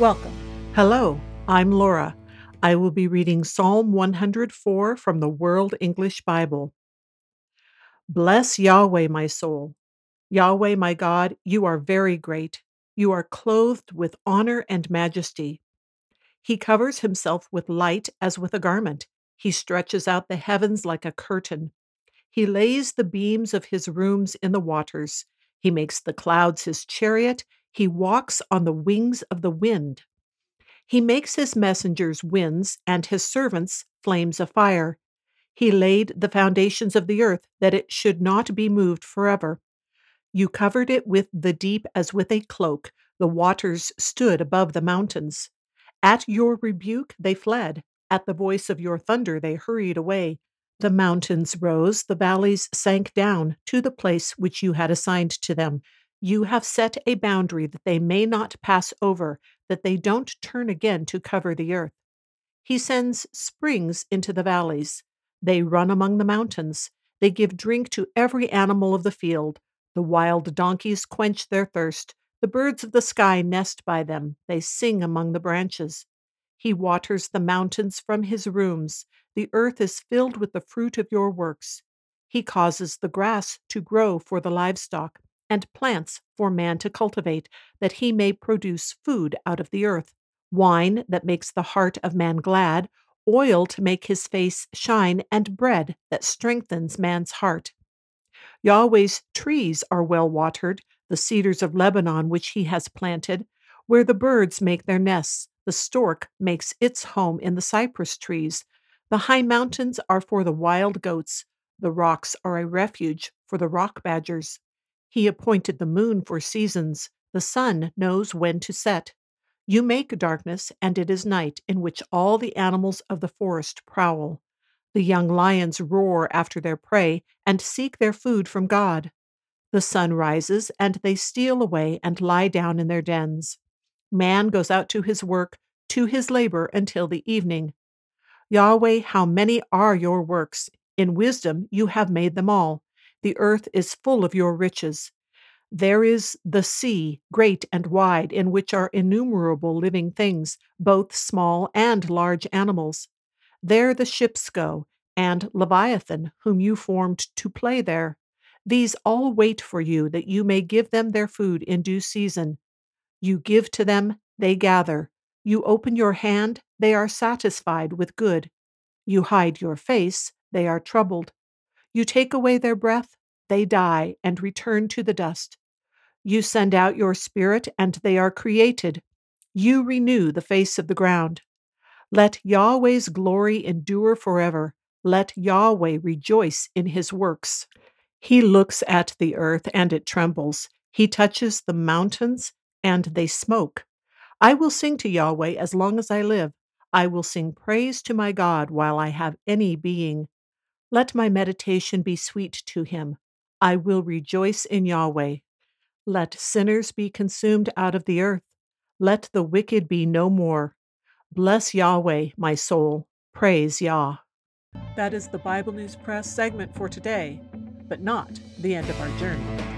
Welcome. Hello, I'm Laura. I will be reading Psalm 104 from the World English Bible. Bless Yahweh, my soul. Yahweh, my God, you are very great. You are clothed with honor and majesty. He covers himself with light as with a garment. He stretches out the heavens like a curtain. He lays the beams of his rooms in the waters. He makes the clouds his chariot. He walks on the wings of the wind. He makes his messengers winds and his servants flames of fire. He laid the foundations of the earth that it should not be moved forever. You covered it with the deep as with a cloak. The waters stood above the mountains. At your rebuke they fled. At the voice of your thunder they hurried away. The mountains rose, the valleys sank down to the place which you had assigned to them. You have set a boundary that they may not pass over, that they don't turn again to cover the earth. He sends springs into the valleys. They run among the mountains. They give drink to every animal of the field. The wild donkeys quench their thirst. The birds of the sky nest by them. They sing among the branches. He waters the mountains from his rooms. The earth is filled with the fruit of your works. He causes the grass to grow for the livestock, and plants for man to cultivate, that he may produce food out of the earth, wine that makes the heart of man glad, oil to make his face shine, and bread that strengthens man's heart. Yahweh's trees are well watered, the cedars of Lebanon which he has planted, where the birds make their nests. The stork makes its home in the cypress trees. The high mountains are for the wild goats. The rocks are a refuge for the rock badgers. He appointed the moon for seasons. The sun knows when to set. You make darkness, and it is night, in which all the animals of the forest prowl. The young lions roar after their prey and seek their food from God. The sun rises, and they steal away and lie down in their dens. Man goes out to his work, to his labor until the evening. Yahweh, how many are your works! In wisdom you have made them all. The earth is full of your riches. There is the sea, great and wide, in which are innumerable living things, both small and large animals. There the ships go, and Leviathan, whom you formed to play there. These all wait for you, that you may give them their food in due season. You give to them, they gather. You open your hand, they are satisfied with good. You hide your face, they are troubled. You take away their breath, they die and return to the dust. You send out your spirit, and they are created. You renew the face of the ground. Let Yahweh's glory endure forever. Let Yahweh rejoice in his works. He looks at the earth, and it trembles. He touches the mountains, and they smoke. I will sing to Yahweh as long as I live. I will sing praise to my God while I have any being. Let my meditation be sweet to him. I will rejoice in Yahweh. Let sinners be consumed out of the earth. Let the wicked be no more. Bless Yahweh, my soul. Praise Yah. That is the Bible News Press segment for today, but not the end of our journey.